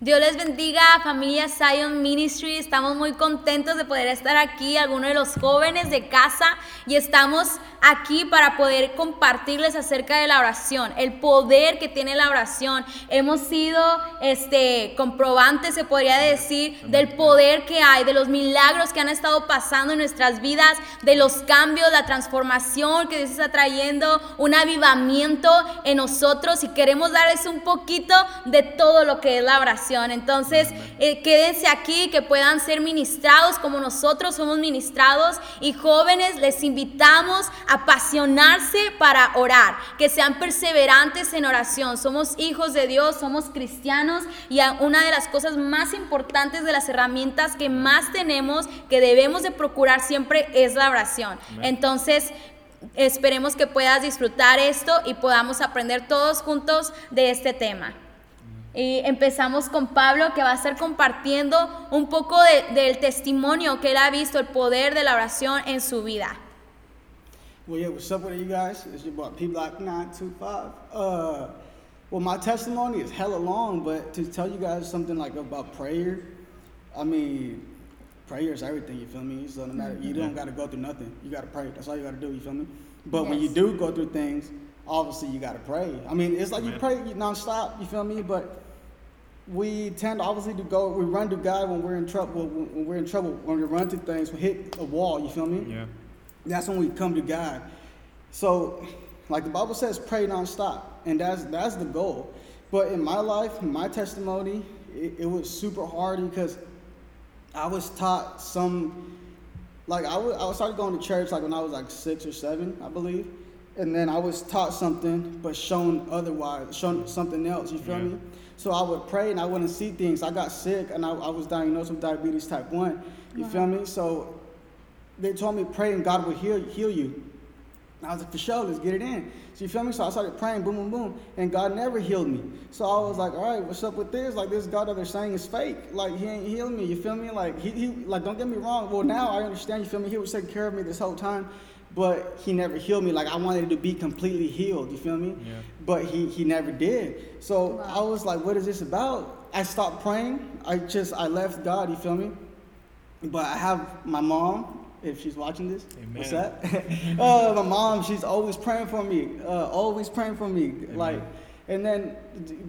Dios les bendiga, familia Zion Ministry. Estamos muy contentos de poder estar aquí, algunos de los jóvenes de casa, y estamos aquí para poder compartirles acerca de la oración, el poder que tiene la oración. Hemos sido este comprobantes, se podría decir, del poder que hay, de los milagros que han estado pasando en nuestras vidas, de los cambios, la transformación que Dios está trayendo, un avivamiento en nosotros y queremos darles un poquito de todo lo que es la oración. Entonces, eh, quédense aquí, que puedan ser ministrados como nosotros somos ministrados y jóvenes les invitamos a apasionarse para orar, que sean perseverantes en oración. Somos hijos de Dios, somos cristianos y una de las cosas más importantes de las herramientas que más tenemos, que debemos de procurar siempre es la oración. Entonces, esperemos que puedas disfrutar esto y podamos aprender todos juntos de este tema. Y empezamos con Pablo que va a estar compartiendo un poco del testimonio que él ha visto, el poder de la oración en su vida. Well, yeah, what's up with you guys? It's your boy P Block 925. Uh, well, my testimony is hella long, but to tell you guys something like about prayer, I mean, prayer is everything, you feel me? So no matter, you don't got to go through nothing. You got to pray. That's all you got to do, you feel me? But yes. when you do go through things, obviously you got to pray. I mean, it's like you pray nonstop, you feel me? But we tend obviously to go, we run to God when we're in trouble, when we're in trouble, when we run to things, we hit a wall, you feel me? Yeah. That's when we come to God. So, like the Bible says, pray nonstop, and that's that's the goal. But in my life, my testimony, it, it was super hard because I was taught some, like I, was, I started going to church like when I was like six or seven, I believe, and then I was taught something but shown otherwise, shown something else. You feel yeah. me? So I would pray and I wouldn't see things. I got sick and I, I was diagnosed with diabetes type one. You wow. feel me? So they told me pray and God will heal, heal you. And I was like, for sure, let's get it in. So you feel me? So I started praying, boom, boom, boom, and God never healed me. So I was like, all right, what's up with this? Like this God that they're saying is fake. Like he ain't healing me. You feel me? Like he, he like don't get me wrong. Well now I understand. You feel me? He was taking care of me this whole time, but he never healed me. Like I wanted to be completely healed. You feel me? Yeah. But he he never did. So wow. I was like, what is this about? I stopped praying. I just I left God. You feel me? But I have my mom if she's watching this. Amen. What's that? uh, my mom, she's always praying for me. Uh, always praying for me. Amen. Like, and then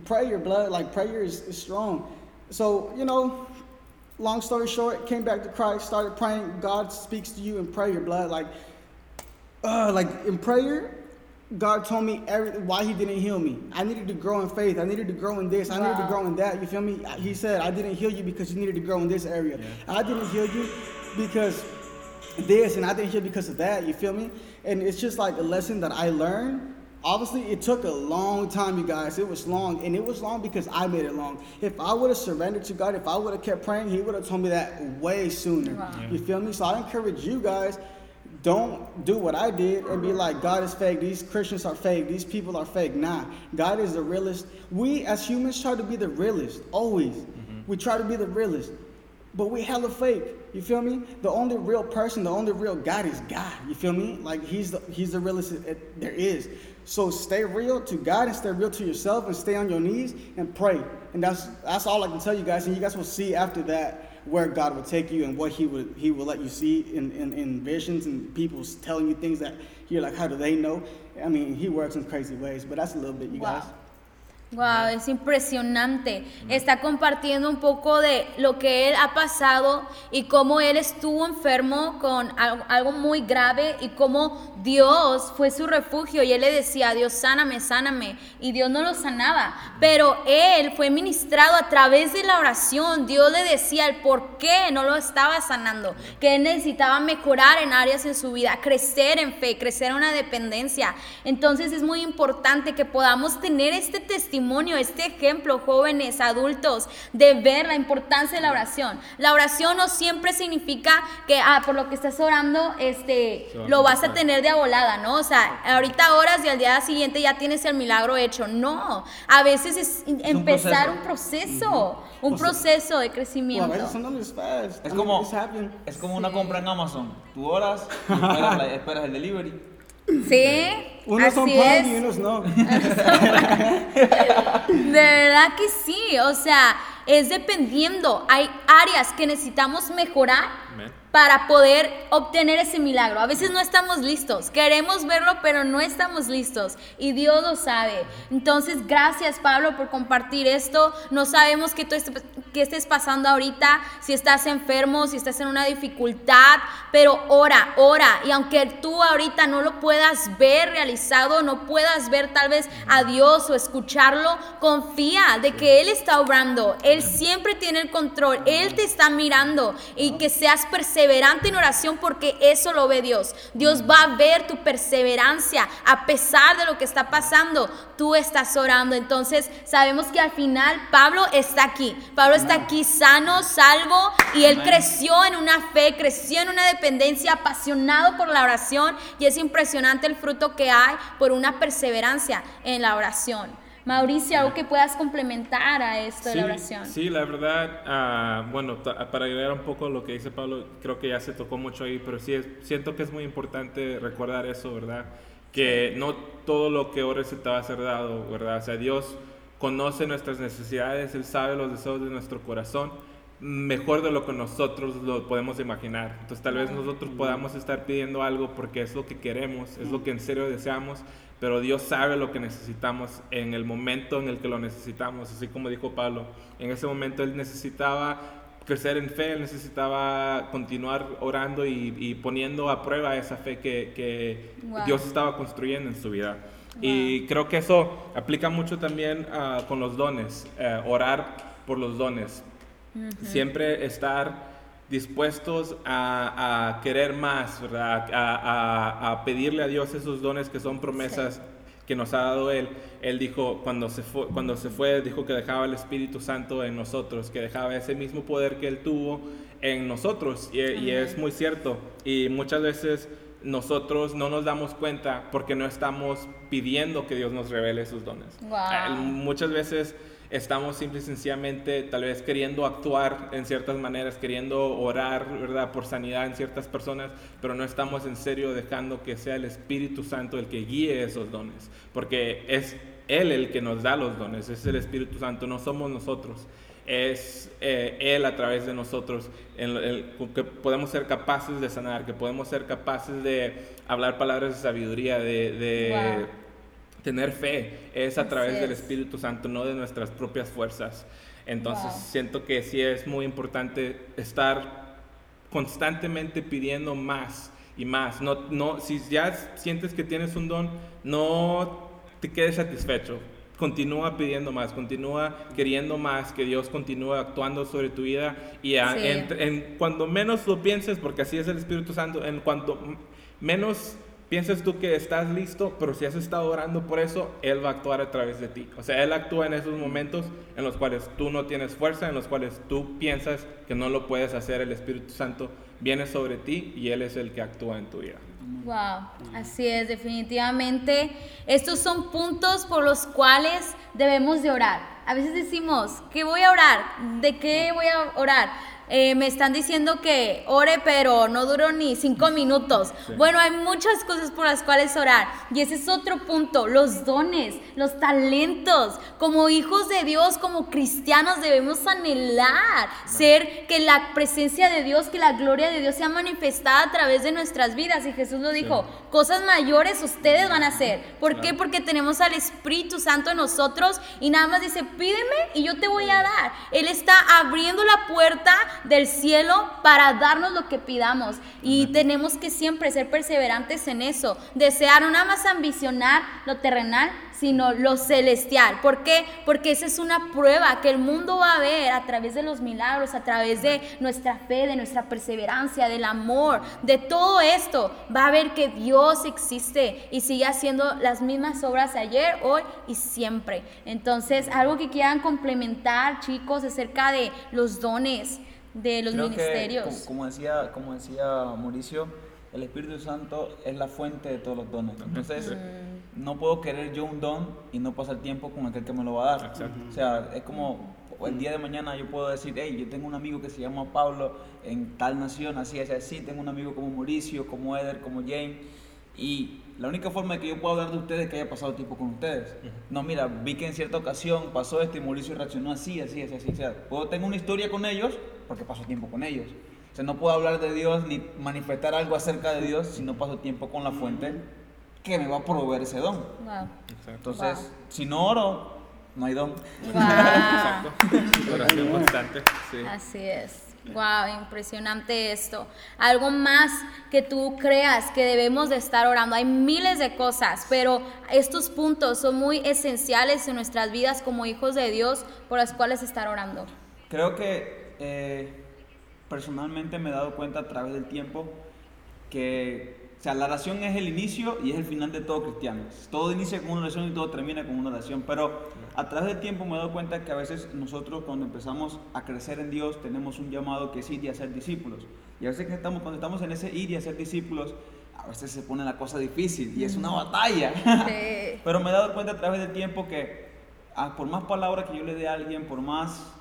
prayer, blood. Like prayer is, is strong. So you know, long story short, came back to Christ, started praying. God speaks to you in prayer, blood. Like, uh, like in prayer, God told me every, why He didn't heal me. I needed to grow in faith. I needed to grow in this. I wow. needed to grow in that. You feel me? He said, I didn't heal you because you needed to grow in this area. Yeah. I didn't heal you because this and I didn't hear because of that. You feel me? And it's just like a lesson that I learned. Obviously, it took a long time, you guys. It was long, and it was long because I made it long. If I would have surrendered to God, if I would have kept praying, He would have told me that way sooner. Wow. You feel me? So I encourage you guys don't do what I did and be like, God is fake. These Christians are fake. These people are fake. Nah, God is the realest. We as humans try to be the realest, always. Mm-hmm. We try to be the realest, but we hella fake. You feel me? The only real person, the only real God is God. You feel me? Like he's the he's the realest there is. So stay real to God and stay real to yourself and stay on your knees and pray. And that's that's all I can tell you guys. And you guys will see after that where God will take you and what He would He will let you see in, in, in visions and people telling you things that you're like, how do they know? I mean, He works in crazy ways, but that's a little bit, you wow. guys. Wow, es impresionante. Está compartiendo un poco de lo que él ha pasado y cómo él estuvo enfermo con algo muy grave y cómo Dios fue su refugio y él le decía, Dios, sáname, sáname. Y Dios no lo sanaba. Pero él fue ministrado a través de la oración. Dios le decía el por qué no lo estaba sanando. Que él necesitaba mejorar en áreas en su vida, crecer en fe, crecer en una dependencia. Entonces es muy importante que podamos tener este testimonio este ejemplo, jóvenes, adultos, de ver la importancia de la oración. La oración no siempre significa que, ah, por lo que estás orando, este, lo vas a tener de volada, ¿no? O sea, ahorita oras y al día siguiente ya tienes el milagro hecho. No, a veces es, empezar un proceso, un proceso, de crecimiento. es como, es como una compra en Amazon. Tú oras, esperas, esperas el delivery Sí. Unos son y unos no. de verdad que sí. O sea, es dependiendo. Hay áreas que necesitamos mejorar para poder obtener ese milagro. A veces no estamos listos, queremos verlo, pero no estamos listos y Dios lo sabe. Entonces, gracias Pablo por compartir esto. No sabemos qué, tú qué estés pasando ahorita, si estás enfermo, si estás en una dificultad, pero ora, ora. Y aunque tú ahorita no lo puedas ver realizado, no puedas ver tal vez a Dios o escucharlo, confía de que Él está obrando. Él siempre tiene el control, Él te está mirando y que seas perseverante perseverante en oración porque eso lo ve Dios. Dios va a ver tu perseverancia a pesar de lo que está pasando. Tú estás orando. Entonces sabemos que al final Pablo está aquí. Pablo está aquí sano, salvo y él creció en una fe, creció en una dependencia, apasionado por la oración y es impresionante el fruto que hay por una perseverancia en la oración. Mauricio, algo que puedas complementar a esto de la oración. Sí, la verdad, uh, bueno, para agregar un poco lo que dice Pablo, creo que ya se tocó mucho ahí, pero sí es, siento que es muy importante recordar eso, ¿verdad? Que no todo lo que ores se te va a ser dado, ¿verdad? O sea, Dios conoce nuestras necesidades, Él sabe los deseos de nuestro corazón mejor de lo que nosotros lo podemos imaginar. Entonces tal vez nosotros podamos estar pidiendo algo porque es lo que queremos, es lo que en serio deseamos, pero Dios sabe lo que necesitamos en el momento en el que lo necesitamos, así como dijo Pablo. En ese momento él necesitaba crecer en fe, él necesitaba continuar orando y, poniendo a prueba esa fe que, Dios estaba construyendo en su vida. Y creo que eso aplica mucho también ah, con los dones, eh, orar por los dones. Siempre estar dispuestos a, querer más, ¿verdad? A, pedirle a Dios esos dones que son promesas que nos ha dado Él. Él dijo, cuando se, fue, cuando se fue, dijo que dejaba el Espíritu Santo en nosotros, que dejaba ese mismo poder que Él tuvo en nosotros. Y, es muy cierto. Y muchas veces nosotros no nos damos cuenta porque no estamos pidiendo que Dios nos revele esos dones. Muchas veces estamos simple y sencillamente tal vez queriendo actuar en ciertas maneras, queriendo orar, ¿verdad?, por sanidad en ciertas personas, pero no estamos en serio dejando que sea el Espíritu Santo el que guíe esos dones, porque es Él el que nos da los dones, es el Espíritu Santo, no somos nosotros. Es eh, Él a través de nosotros que podemos ser capaces de sanar, que podemos ser capaces de hablar palabras de sabiduría, de, tener fe es a través del Espíritu Santo, no de nuestras propias fuerzas. Entonces siento que sí es muy importante estar constantemente pidiendo más y más. No, no, si ya sientes que tienes un don, no te quedes satisfecho. Continúa pidiendo más, continúa queriendo más, que Dios continúe actuando sobre tu vida y en, cuando menos lo pienses, porque así es el Espíritu Santo, en cuanto menos piensas tú que estás listo, pero si has estado orando por eso, Él va a actuar a través de ti. O sea, Él actúa en esos momentos en los cuales tú no tienes fuerza, en los cuales tú piensas que no lo puedes hacer, el Espíritu Santo viene sobre ti y Él es el que actúa en tu vida. Wow, así es, definitivamente. Estos son puntos por los cuales debemos de orar. A veces decimos, ¿qué voy a orar? ¿De qué voy a orar? Eh, me están diciendo que ore, pero no duró ni cinco minutos. Bueno, hay muchas cosas por las cuales orar. Y ese es otro punto, los dones, los talentos. Como hijos de Dios, como cristianos, debemos anhelar ser que la presencia de Dios, que la gloria de Dios sea manifestada a través de nuestras vidas. Y Jesús lo dijo, cosas mayores ustedes van a hacer. ¿Por qué? Porque tenemos al Espíritu Santo en nosotros y nada más dice, pídeme y yo te voy a dar. Él está abriendo la puerta del cielo para darnos lo que pidamos. Y tenemos que siempre ser perseverantes en eso. Desear no nada más ambicionar lo terrenal, sino lo celestial. ¿Por qué? Porque esa es una prueba que el mundo va a ver a través de los milagros, a través de nuestra fe, de nuestra perseverancia, del amor, de todo esto. Va a ver que Dios existe y sigue haciendo las mismas obras ayer, hoy y siempre. Entonces, algo que quieran complementar, chicos, acerca de los dones de los ministerios. como, decía, como decía Mauricio, el Espíritu Santo es la fuente de todos los dones. Entonces, mm. no puedo querer yo un don y no pasar tiempo con aquel que me lo va a dar. O sea, es como el día de mañana yo puedo decir, hey, yo tengo un amigo que se llama Pablo en tal nación, así es así, tengo un amigo como Mauricio, como Eder, como James, y la única forma de que yo pueda hablar de ustedes es que haya pasado tiempo con ustedes. No, mira, vi que en cierta ocasión pasó esto y Mauricio reaccionó así, así, así, así. O sea, puedo tener una historia con ellos porque paso tiempo con ellos. O sea, no puedo hablar de Dios ni manifestar algo acerca de Dios si no paso tiempo con la fuente que me va a proveer ese don. Wow. Entonces, Wow. si no oro, no hay don. Wow. Exacto. Oración constante. Sí. Así es. Wow, impresionante esto. Algo más que tú creas que debemos de estar orando. Hay miles de cosas, pero estos puntos son muy esenciales en nuestras vidas como hijos de Dios por las cuales estar orando. Creo que eh, personalmente me he dado cuenta a través del tiempo que o sea, la oración es el inicio y es el final de todo cristiano. Todo inicia con una oración y todo termina con una oración. Pero a través del tiempo me he dado cuenta que a veces nosotros cuando empezamos a crecer en Dios tenemos un llamado que es ir y hacer discípulos. Y a veces que estamos, cuando estamos en ese ir y hacer discípulos, a veces se pone la cosa difícil y es una batalla. Sí. Pero me he dado cuenta a través del tiempo que ah, por más palabras que yo le dé a alguien, por más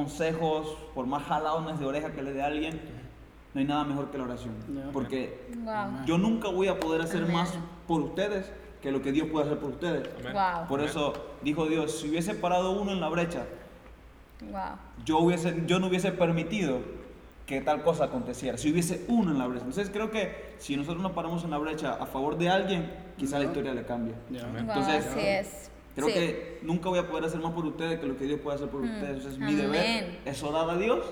consejos, por más jaladones de oreja que le dé a alguien, no hay nada mejor que la oración. Porque Wow. yo nunca voy a poder hacer Amén. más por ustedes que lo que Dios puede hacer por ustedes. Wow. Por eso dijo Dios, si hubiese parado uno en la brecha, Wow. yo, hubiese, yo no hubiese permitido que tal cosa aconteciera. Si hubiese uno en la brecha. Entonces creo que si nosotros nos paramos en la brecha a favor de alguien, quizá la historia le cambie. Yeah. Amén. Wow, Entonces, así es. Creo Sí. que nunca voy a poder hacer más por ustedes que lo que Dios puede hacer por Mm. ustedes. Entonces, mi deber es orar a Dios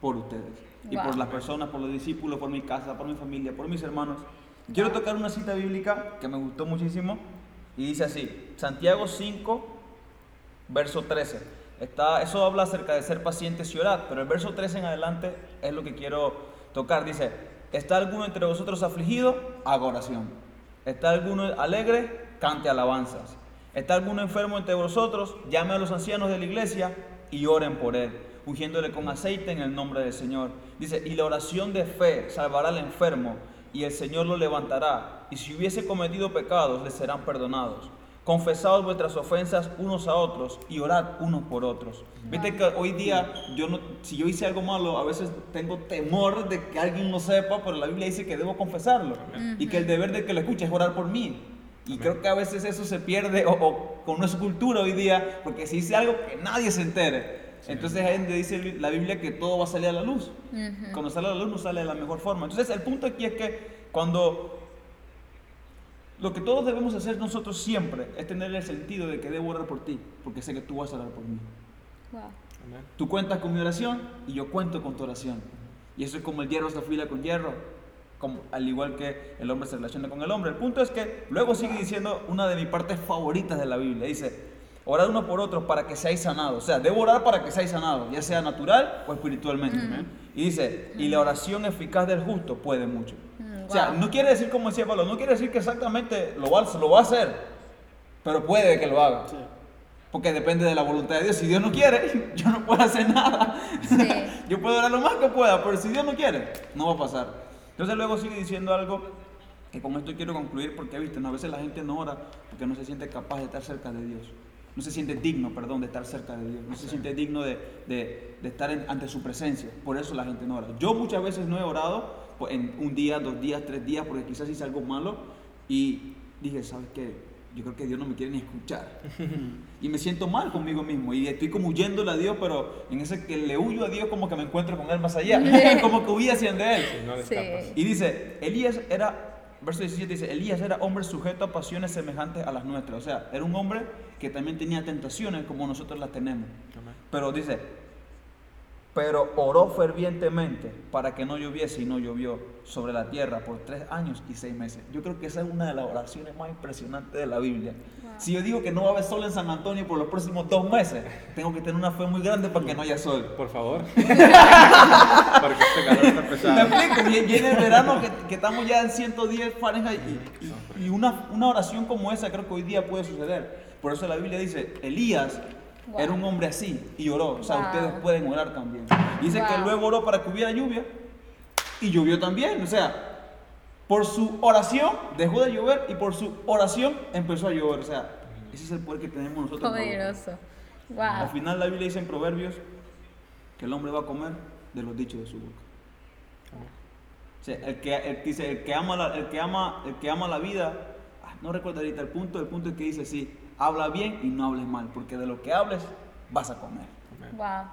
por ustedes. Y Wow. por las personas, por los discípulos, por mi casa, por mi familia, por mis hermanos. Quiero tocar una cita bíblica que me gustó muchísimo y dice así, Santiago 5, verso 13. Está, eso habla acerca de ser pacientes y orar, pero el verso 13 en adelante es lo que quiero tocar. Dice, ¿está alguno entre vosotros afligido? Haga oración. ¿Está alguno alegre? Cante alabanzas. ¿Está alguno enfermo entre vosotros? Llame a los ancianos de la iglesia y oren por él, ungiéndole con aceite en el nombre del Señor. Dice, y la oración de fe salvará al enfermo y el Señor lo levantará. Y si hubiese cometido pecados, le serán perdonados. Confesaos vuestras ofensas unos a otros y orad unos por otros. Viste que hoy día, yo no, si yo hice algo malo, a veces tengo temor de que alguien lo sepa, pero la Biblia dice que debo confesarlo. Y que el deber de que lo escuche es orar por mí. Y creo que a veces eso se pierde o, o con nuestra cultura hoy día, porque si hice algo que nadie se entere. Entonces ahí donde dice la Biblia que todo va a salir a la luz. Ujú. Cuando sale a la luz no sale de la mejor forma. Entonces el punto aquí es que cuando lo que todos debemos hacer nosotros siempre es tener el sentido de que debo orar por ti, porque sé que tú vas a orar por mí. Wow. Amén. Tú cuentas con mi oración y yo cuento con tu oración. Y eso es como el hierro se afila con hierro, como, al igual que el hombre se relaciona con el hombre. El punto es que luego sigue diciendo una de mis partes favoritas de la Biblia. Dice, orad uno por otro para que seáis sanados. O sea, debo orar para que seáis sanados, ya sea natural o espiritualmente. Y dice, y la oración eficaz del justo puede mucho. Mm, O sea, wow. no quiere decir como decía Pablo, no quiere decir que exactamente lo va, lo va a hacer, pero puede que lo haga. Sí. Porque depende de la voluntad de Dios. Si Dios no quiere, yo no puedo hacer nada. Sí. yo puedo orar lo más que pueda, pero si Dios no quiere, no va a pasar. Entonces luego sigue diciendo algo que con esto quiero concluir porque viste, a veces la gente no ora porque no se siente capaz de estar cerca de Dios. No se siente digno, perdón, de estar cerca de Dios. No se siente digno de, de- estar ante su presencia. Por eso la gente no ora. Yo muchas veces no he orado en un día, dos días, tres días, porque quizás hice algo malo y dije, ¿sabes qué? Yo creo que Dios no me quiere ni escuchar. Y me siento mal conmigo mismo. Y estoy como huyéndole a Dios, pero en ese que le huyo a Dios como que me encuentro con Él más allá. como que huía hacia de Él. Y no Sí. Y dice, Elías era, verso 17 dice, Elías era hombre sujeto a pasiones semejantes a las nuestras. O sea, era un hombre que también tenía tentaciones como nosotros las tenemos. Pero dice, pero oró fervientemente para que no lloviese y no llovió sobre la tierra por tres años y seis meses. Yo creo que esa es una de las oraciones más impresionantes de la Biblia. Si yo digo que no va a hayer sol en San Antonio por los próximos dos meses, tengo que tener una fe muy grande para que no haya sol. Por favor. Porque este calor está Me pesado. explico, vie- viene el verano que, que estamos ya en 110 Fahrenheit y, y- y una, una oración como esa creo que hoy día puede suceder. Por eso la Biblia dice, Elías Wow. era un hombre así y oró. O sea, Wow. ustedes pueden orar también. Dice que luego oró para que hubiera lluvia y llovió también. O sea, por su oración dejó de llover y por su oración empezó a llover. O sea, ese es el poder que tenemos nosotros. Poderoso. Al Wow. final la Biblia dice en Proverbios que el hombre va a comer de los dichos de su boca. O sea, el que, el, dice, el que ama la, el que ama, el que ama la vida no recuerdo ahorita el punto, el punto es que dice sí, habla bien y no hables mal, porque de lo que hables vas a comer. Wow.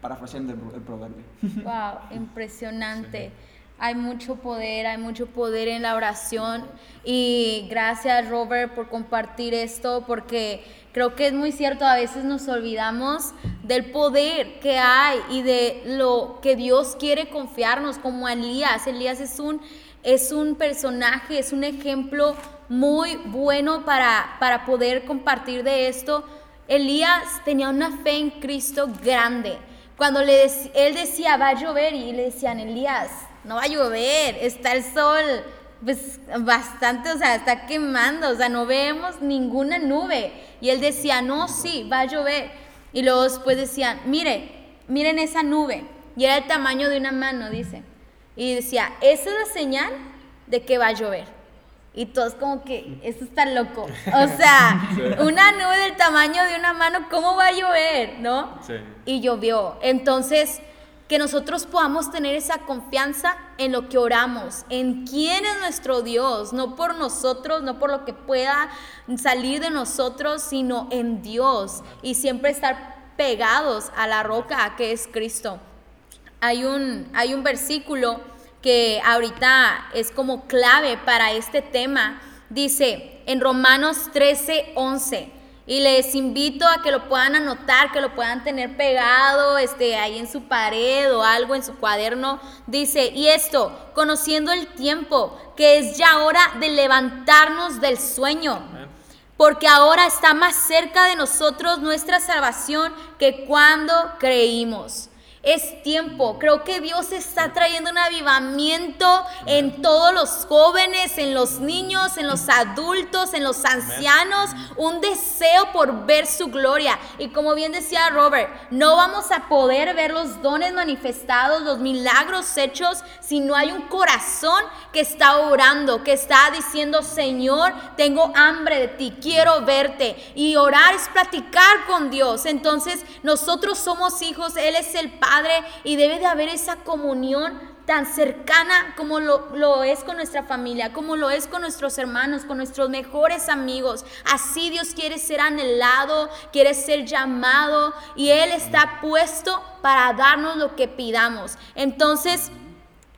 Parafraseando el, el proverbio. Wow, impresionante. Hay mucho poder, hay mucho poder en la oración y gracias Robert por compartir esto porque creo que es muy cierto, a veces nos olvidamos del poder que hay y de lo que Dios quiere confiarnos como Elías. Elías es un, es un personaje, es un ejemplo muy bueno para, para poder compartir de esto. Elías tenía una fe en Cristo grande. Cuando le él decía, va a llover, y le decían, Elías, no va a llover, está el sol pues bastante, o sea, está quemando, o sea, no vemos ninguna nube. Y él decía, no, sí, va a llover. Y luego después decían, mire, miren esa nube. Y era el tamaño de una mano, dice. Y decía, esa es la señal de que va a llover. Y todos como que, eso está loco. O sea, una nube del tamaño de una mano, ¿cómo va a llover? ¿No? Sí. Y llovió. Entonces, que nosotros podamos tener esa confianza en lo que oramos, en quién es nuestro Dios, no por nosotros, no por lo que pueda salir de nosotros, sino en Dios y siempre estar pegados a la roca que es Cristo. Hay un, hay un versículo que ahorita es como clave para este tema. Dice en Romanos 13, 11. Y les invito a que lo puedan anotar, que lo puedan tener pegado este, ahí en su pared o algo en su cuaderno. Dice, y esto, conociendo el tiempo, que es ya hora de levantarnos del sueño. Porque ahora está más cerca de nosotros nuestra salvación que cuando creímos. Es tiempo. Creo que Dios está trayendo un avivamiento en todos los jóvenes, en los niños, en los adultos, en los ancianos. Un deseo por ver su gloria. Y como bien decía Robert, no vamos a poder ver los dones manifestados, los milagros hechos, si no hay un corazón que está orando, que está diciendo, Señor, tengo hambre de ti, quiero verte. Y orar es platicar con Dios. Entonces nosotros somos hijos, Él es el Padre y debe de haber esa comunión tan cercana como lo, es con nuestra familia, como lo es con nuestros hermanos, con nuestros mejores amigos. Así Dios quiere ser anhelado, quiere ser llamado y Él está puesto para darnos lo que pidamos. Entonces,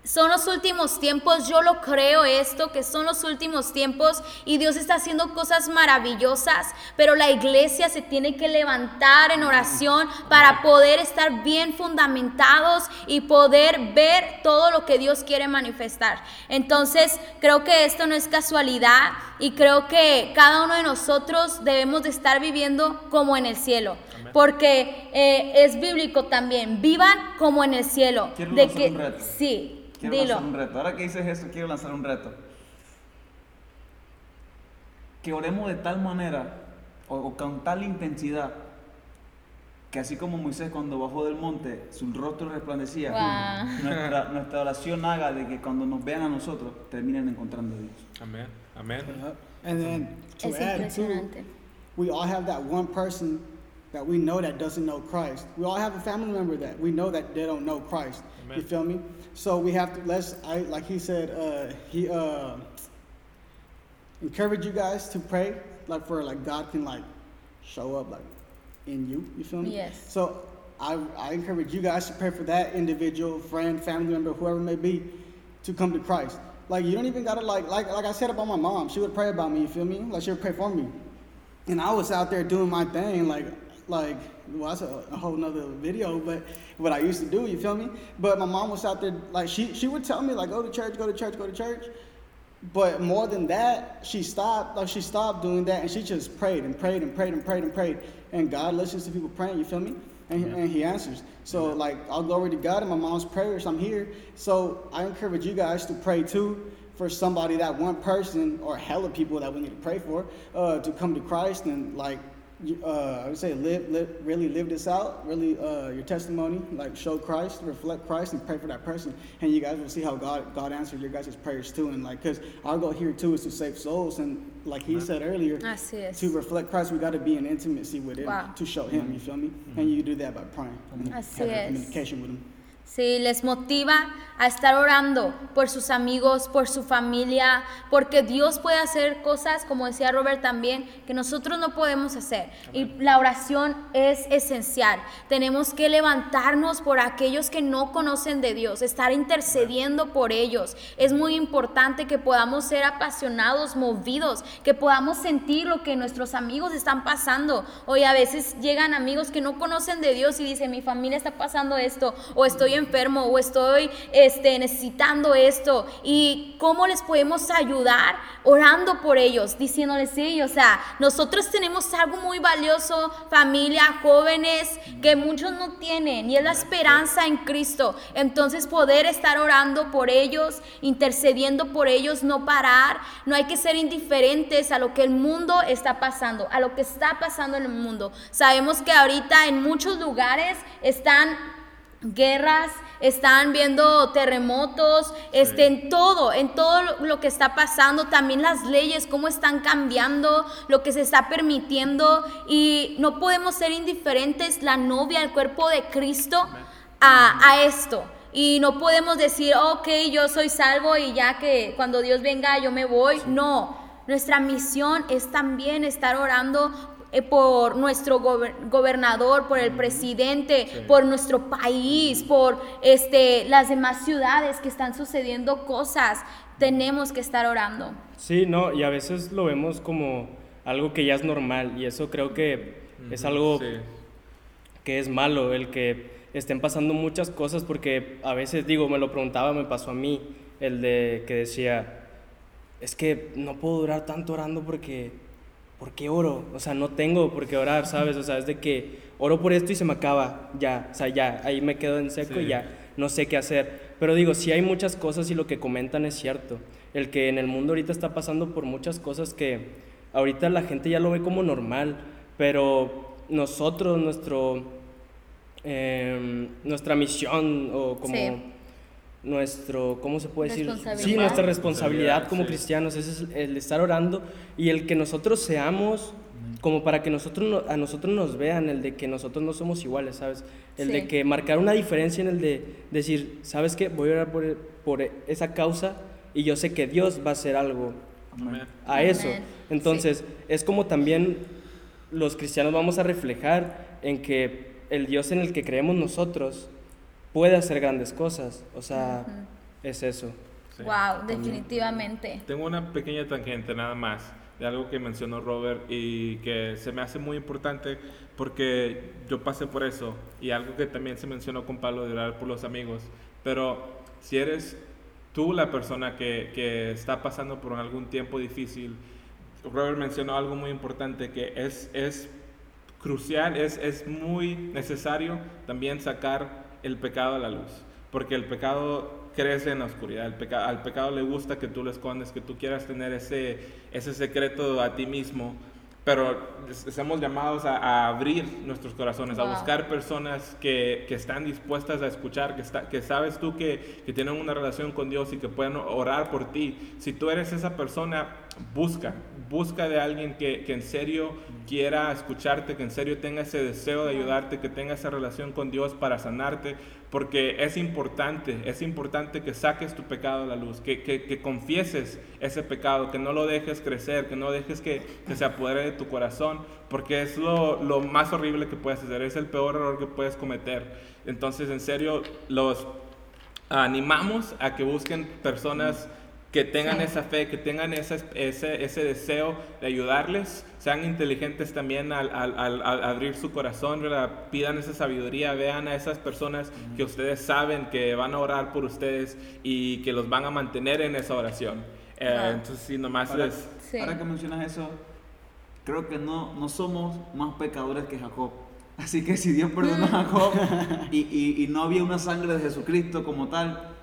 son los últimos tiempos, yo lo creo esto, que son los últimos tiempos y Dios está haciendo cosas maravillosas, pero la iglesia se tiene que levantar en oración para poder estar bien fundamentados y poder ver todo lo que Dios quiere manifestar. Entonces, creo que esto no es casualidad y creo que cada uno de nosotros debemos de estar viviendo como en el cielo, porque eh, es bíblico también, vivan como en el cielo. de que, Sí. Quiero lanzar un reto. Ahora que dices eso, quiero lanzar un reto. Que oremos de tal manera o, con tal intensidad que así como Moisés cuando bajó del monte, su rostro resplandecía, nuestra, nuestra, oración haga de que cuando nos vean a nosotros terminen encontrando a Dios. Amén. Amén. And then to add to, we all have that one person that we know that doesn't know Christ. We all have a family member that we know that they don't know Christ. Amen. You feel me? So we have to let's I like he said uh, he uh, encourage you guys to pray like for like God can like show up like in you. You feel me? Yes. So I I encourage you guys to pray for that individual, friend, family member, whoever it may be, to come to Christ. Like you don't even gotta like like like I said about my mom. She would pray about me. You feel me? Like she would pray for me. And I was out there doing my thing, like like well that's a, a, whole nother video but what i used to do you feel me? But my mom was out there like she, she would tell me like go to church go to church go to church. But more than that she stopped like she stopped doing that and she just prayed and prayed and prayed and prayed and prayed. And god listens to people praying you feel me? And, yeah. and he answers. So yeah. like all glory to god and my mom's prayers i'm here. So i encourage you guys to pray too for somebody that one person or hella people that we need to pray for uh, to come to christ and like uh, I would say live, live, really live this out, really uh, your testimony, like show Christ, reflect Christ, and pray for that person, and you guys will see how God God answered your guys' prayers too, and like because our goal here too is to save souls, and like he said earlier, to reflect Christ, we got to be in intimacy with Him wow. to show Him. You feel me? Mm-hmm. And you do that by praying, I and have communication with Him. Sí, les motiva a estar orando por sus amigos, por su familia, porque Dios puede hacer cosas, como decía Robert también, que nosotros no podemos hacer. Y la oración es esencial. Tenemos que levantarnos por aquellos que no conocen de Dios, estar intercediendo por ellos. Es muy importante que podamos ser apasionados, movidos, que podamos sentir lo que nuestros amigos están pasando. Hoy a veces llegan amigos que no conocen de Dios y dicen, mi familia está pasando esto, o estoy enfermo, o estoy este, necesitando esto y cómo les podemos ayudar orando por ellos, diciéndoles, sí, o sea, nosotros tenemos algo muy valioso, familia, jóvenes, que muchos no tienen y es la esperanza en Cristo. Entonces poder estar orando por ellos, intercediendo por ellos, no parar, no hay que ser indiferentes a lo que el mundo está pasando, a lo que está pasando en el mundo. Sabemos que ahorita en muchos lugares están guerras, están viendo terremotos, este, en todo, en todo lo que está pasando, también las leyes, cómo están cambiando, lo que se está permitiendo y no podemos ser indiferentes, la novia, el cuerpo de Cristo, a, a esto. Y no podemos decir, ok, yo soy salvo y ya que cuando Dios venga yo me voy. No, nuestra misión es también estar orando eh, por nuestro gobernador, por el presidente, por nuestro país, por este, las demás ciudades que están sucediendo cosas. Tenemos que estar orando. Sí, no, y a veces lo vemos como algo que ya es normal y eso creo que es algo que es malo, el que estén pasando muchas cosas porque a veces digo, me lo preguntaba, me pasó a mí, el de que decía, es que no puedo durar tanto orando porque ¿por qué oro? O sea, no tengo por qué orar, ¿sabes? O sea, es de que oro por esto y se me acaba, ya, o sea, ya, ahí me quedo en seco y ya, no sé qué hacer. Pero digo, sí hay muchas cosas y lo que comentan es cierto. El que en el mundo ahorita está pasando por muchas cosas que ahorita la gente ya lo ve como normal, pero nosotros, nuestro, em, nuestra misión o como nuestro, ¿cómo se puede decir? Sí, nuestra responsabilidad como cristianos es el estar orando y el que nosotros seamos como para que nosotros a nosotros nos vean, el de que nosotros no somos iguales, ¿sabes? El de que marcar una diferencia en el de decir, ¿sabes qué? Voy a orar por, por esa causa y yo sé que Dios va a hacer algo a eso. Entonces, es como también los cristianos vamos a reflejar en que el Dios en el que creemos nosotros puede hacer grandes cosas. O sea, es eso. Wow, definitivamente. Tengo una pequeña tangente nada más de algo que mencionó Robert y que se me hace muy importante porque yo pasé por eso y algo que también se mencionó con Pablo de orar por los amigos. Pero si eres tú la persona que, que está pasando por algún tiempo difícil, Robert mencionó algo muy importante que es, es crucial, es, es muy necesario también sacar el pecado a la luz, porque el pecado crece en la oscuridad, el pecado, al pecado le gusta que tú lo escondes, que tú quieras tener ese, ese secreto a ti mismo, pero estamos llamados a, abrir nuestros corazones, a buscar personas que, que, están dispuestas a escuchar, que, está, que sabes tú que, que, tienen una relación con Dios y que pueden orar por ti. Si tú eres esa persona, busca, busca de alguien que, que en serio quiera escucharte, que en serio tenga ese deseo de ayudarte, que tenga esa relación con Dios para sanarte, porque es importante, es importante que saques tu pecado a la luz, que, que, confieses ese pecado, que no lo dejes crecer, que no dejes que, se apodere de tu corazón, porque es lo, lo, más horrible que puedes hacer, es el peor error que puedes cometer. Entonces, en serio, los animamos a que busquen personas que tengan esa fe, que tengan ese, ese, ese, deseo de ayudarles, sean inteligentes también al, al, al abrir su corazón, ¿verdad? pidan esa sabiduría, vean a esas personas que ustedes saben que van a orar por ustedes y que los van a mantener en esa oración. Eh, entonces, sí, nomás ahora, Ahora que mencionas eso, creo que no, no somos más pecadores que Jacob. Así que si Dios perdonó a Jacob y, y, y no había una sangre de Jesucristo como tal,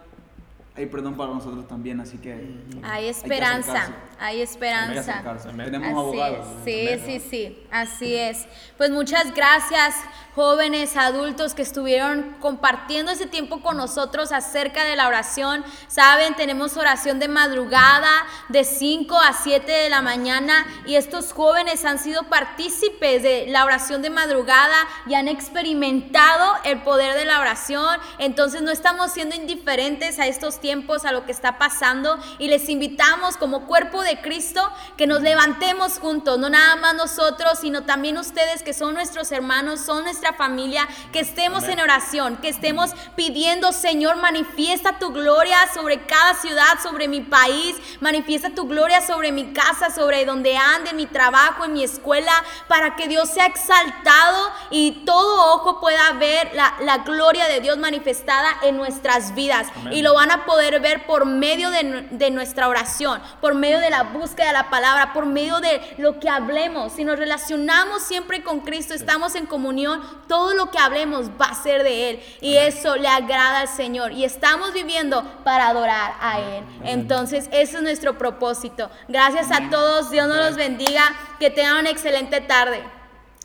hay perdón para nosotros también, así que... Hay esperanza, hay Hay esperanza. Tenemos Así abogados. sí, sí, sí, así es. Pues muchas gracias, jóvenes, adultos que estuvieron compartiendo ese tiempo con nosotros acerca de la oración. Saben, tenemos oración de madrugada, de 5 a 7 de la mañana, y estos jóvenes han sido partícipes de la oración de madrugada y han experimentado el poder de la oración. Entonces no estamos siendo indiferentes a estos tiempos, a lo que está pasando, y les invitamos como cuerpo de Cristo que nos levantemos juntos, no nada más nosotros, sino también ustedes que son nuestros hermanos, son nuestra familia, que estemos en oración, que estemos pidiendo, Señor, manifiesta tu gloria sobre cada ciudad, sobre mi país, manifiesta tu gloria sobre mi casa, sobre donde ande, en mi trabajo, en mi escuela, para que Dios sea exaltado y todo ojo pueda ver la, la gloria de Dios manifestada en nuestras vidas. Amén. Y lo van a poder ver por medio de, de nuestra oración, por medio de la búsqueda de la palabra, por medio de lo que hablemos. Si nos relacionamos siempre con Cristo, estamos en comunión, todo lo que hablemos va a ser de Él. Y eso le agrada al Señor. Y estamos viviendo para adorar a Él. Entonces, ese es nuestro propósito. Gracias a todos. Dios nos los bendiga. Que tengan una excelente tarde.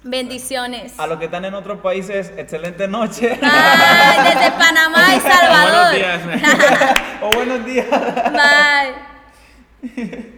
Bendiciones. A los que están en otros países, excelente noche. Bye. Desde Panamá y Buenos Salvador. días. o buenos días. Bye.